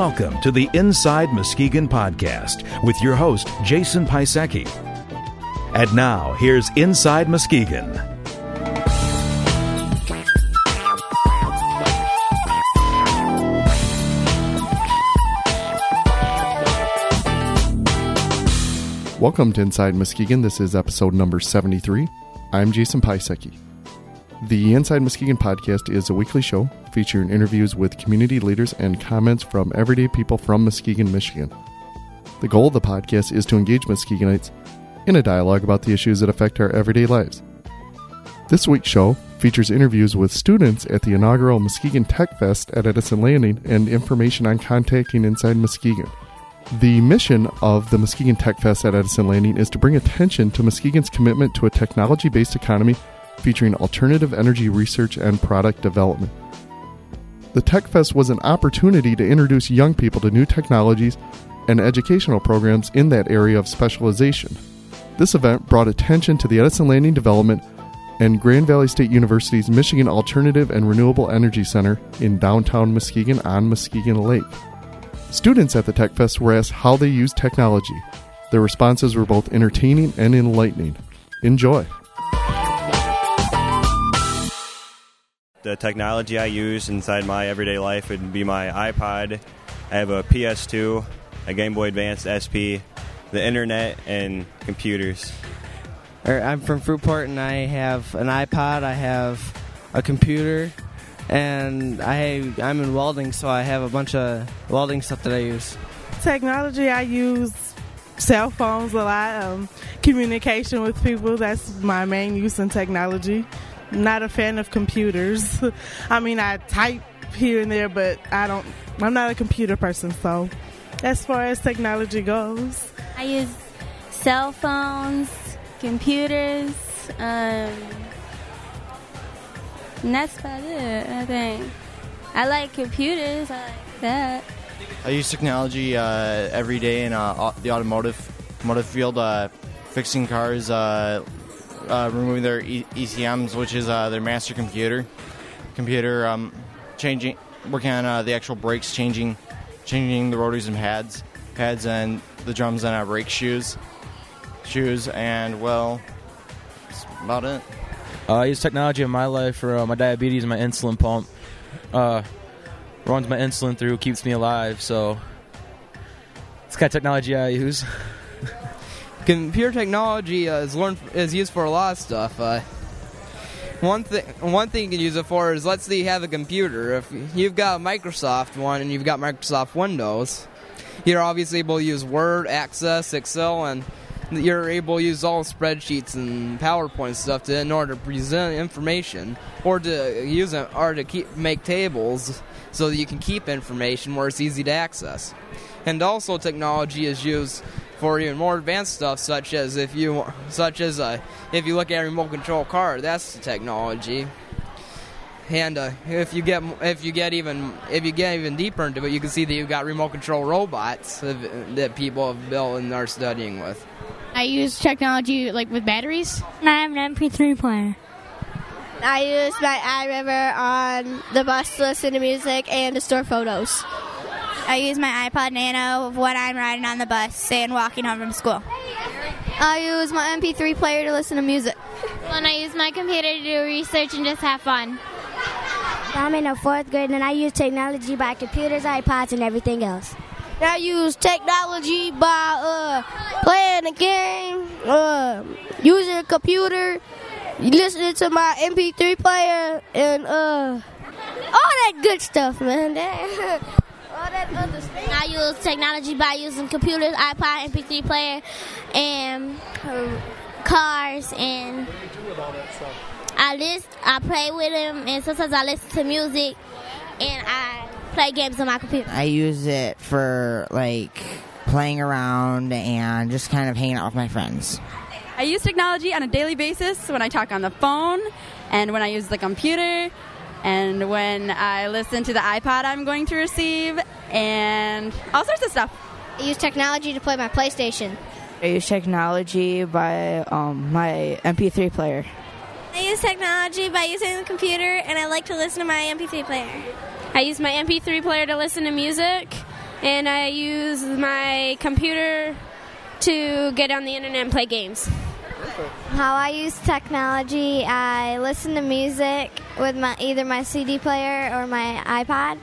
Welcome to the Inside Muskegon podcast with your host, Jason Pisecki. And now, here's Inside Muskegon. Welcome to Inside Muskegon. This is episode number 73. I'm Jason Pisecki. The Inside Muskegon podcast is a weekly show featuring interviews with community leaders and comments from everyday people from Muskegon, Michigan. The goal of the podcast is to engage Muskegonites in a dialogue about the issues that affect our everyday lives. This week's show features interviews with students at the inaugural Muskegon Tech Fest at Edison Landing and information on contacting Inside Muskegon. The mission of the Muskegon Tech Fest at Edison Landing is to bring attention to Muskegon's commitment to a technology based economy featuring alternative energy research and product development. The Tech Fest was an opportunity to introduce young people to new technologies and educational programs in that area of specialization. This event brought attention to the Edison Landing development and Grand Valley State University's Michigan Alternative and Renewable Energy Center in downtown Muskegon on Muskegon Lake. Students at the Tech Fest were asked how they use technology. Their responses were both entertaining and enlightening. Enjoy. The technology I use inside my everyday life would be my iPod. I have a PS2, a Game Boy Advance SP, the internet, and computers. I'm from Fruitport and I have an iPod, I have a computer, and I I'm in welding, so I have a bunch of welding stuff that I use. Technology, I use cell phones a lot. Um, communication with people, that's my main use in technology. Not a fan of computers. I mean, I type here and there, but I don't. I'm not a computer person, so as far as technology goes, I use cell phones, computers, um, and that's about it. I think I like computers. I like that. I use technology uh, every day in uh, the automotive automotive field, uh, fixing cars, uh, removing their e- ECMs, which is uh, their master computer. Computer um, changing, working on uh, the actual brakes, changing, changing the rotors and pads, pads and the drums and our brake shoes, shoes, and well, that's about it. Uh, I use technology in my life for uh, my diabetes and my insulin pump. Uh, runs my insulin through, keeps me alive. So it's kind of technology I use. Computer technology uh, is learned is used for a lot of stuff. Uh, one thing one thing you can use it for is let's say you have a computer. If you've got a Microsoft one and you've got Microsoft Windows, you're obviously able to use Word, Access, Excel, and you're able to use all spreadsheets and PowerPoint stuff to, in order to present information or to use it or to keep make tables so that you can keep information where it's easy to access. And also, technology is used for even more advanced stuff, such as if you such as uh, if you look at a remote control car, that's the technology. And uh, if you get if you get even if you get even deeper into it, you can see that you've got remote control robots that that people have built and are studying with. I use technology like with batteries. I have an MP3 player. I use my iRiver on the bus to listen to music and to store photos. I use my iPod Nano when I'm riding on the bus and walking home from school. I use my MP3 player to listen to music. When I use my computer to do research and just have fun. I'm in the fourth grade and I use technology by computers, iPods, and everything else. I use technology by uh, playing a game, uh, using a computer, listening to my MP3 player, and uh, all that good stuff, man. I use technology by using computers, iPod, MP3 player, and uh, cars, and I list, I play with them, and sometimes I listen to music, and I play games on my computer. I use it for like playing around and just kind of hanging out with my friends. I use technology on a daily basis when I talk on the phone and when I use the computer and when I listen to the iPod I'm going to receive and all sorts of stuff. I use technology to play my PlayStation. I use technology by um, my MP3 player. I use technology by using the computer and I like to listen to my MP3 player. I use my MP3 player to listen to music and I use my computer to get on the internet and play games. How I use technology, I listen to music with my either my CD player or my iPod.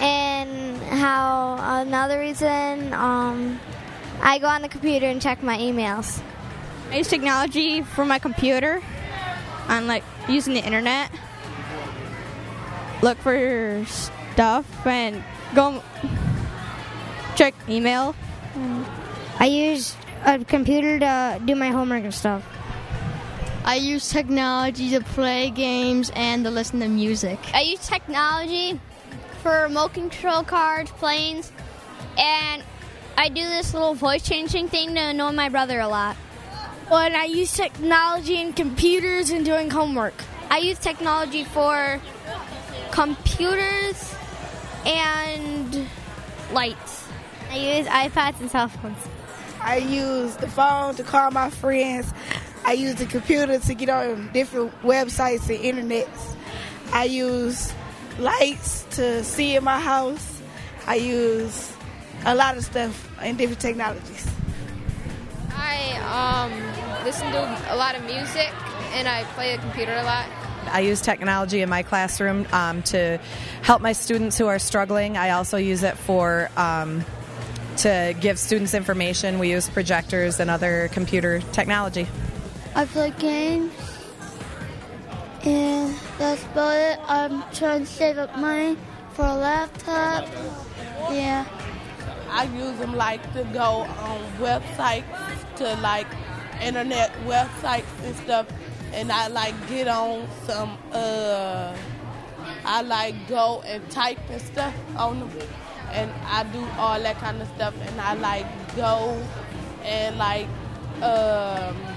And how another reason, um, I go on the computer and check my emails. I use technology for my computer on like using the internet. Look for stuff and go check email. I use a computer to do my homework and stuff. I use technology to play games and to listen to music. I use technology for remote control cars, planes, and I do this little voice changing thing to annoy my brother a lot. Well, and I use technology and computers and doing homework. I use technology for computers and lights. I use iPads and cell phones. I use the phone to call my friends. I use the computer to get on different websites and internets. I use lights to see in my house. I use a lot of stuff and different technologies. I um, listen to a lot of music and I play the computer a lot. I use technology in my classroom um, to help my students who are struggling. I also use it for um, to give students information. We use projectors and other computer technology. I play games, and that's about it. I'm trying to save up money for a laptop. Yeah. I use them like to go on websites, to like internet websites and stuff, and I like get on some. uh I like go and type and stuff on them, and I do all that kind of stuff, and I like go and like um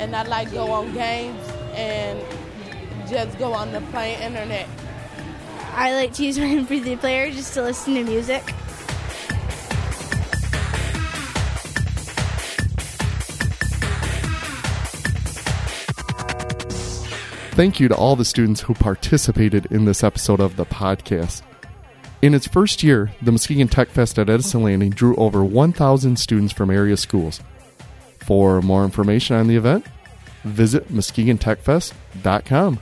and I like go on games and just go on the plain internet. I like to use my MP3 player just to listen to music. Thank you to all the students who participated in this episode of the podcast. In its first year, the Muskegon Tech Fest at Edison Landing drew over 1,000 students from area schools. For more information on the event, visit MuskegonTechFest.com.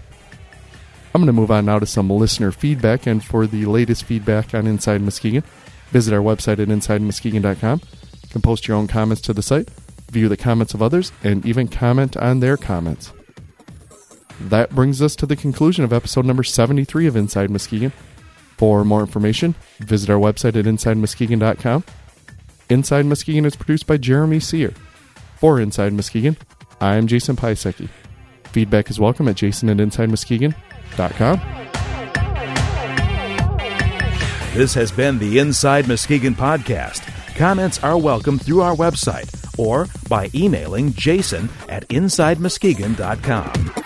I'm going to move on now to some listener feedback, and for the latest feedback on Inside Muskegon, visit our website at InsideMuskegon.com. You can post your own comments to the site, view the comments of others, and even comment on their comments. That brings us to the conclusion of episode number 73 of Inside Muskegon. For more information, visit our website at InsideMuskegon.com. Inside Muskegon is produced by Jeremy Sear. For Inside Muskegon, I'm Jason Pisecki. Feedback is welcome at jason at InsideMuskegon.com. This has been the Inside Muskegon podcast. Comments are welcome through our website or by emailing jason at InsideMuskegon.com.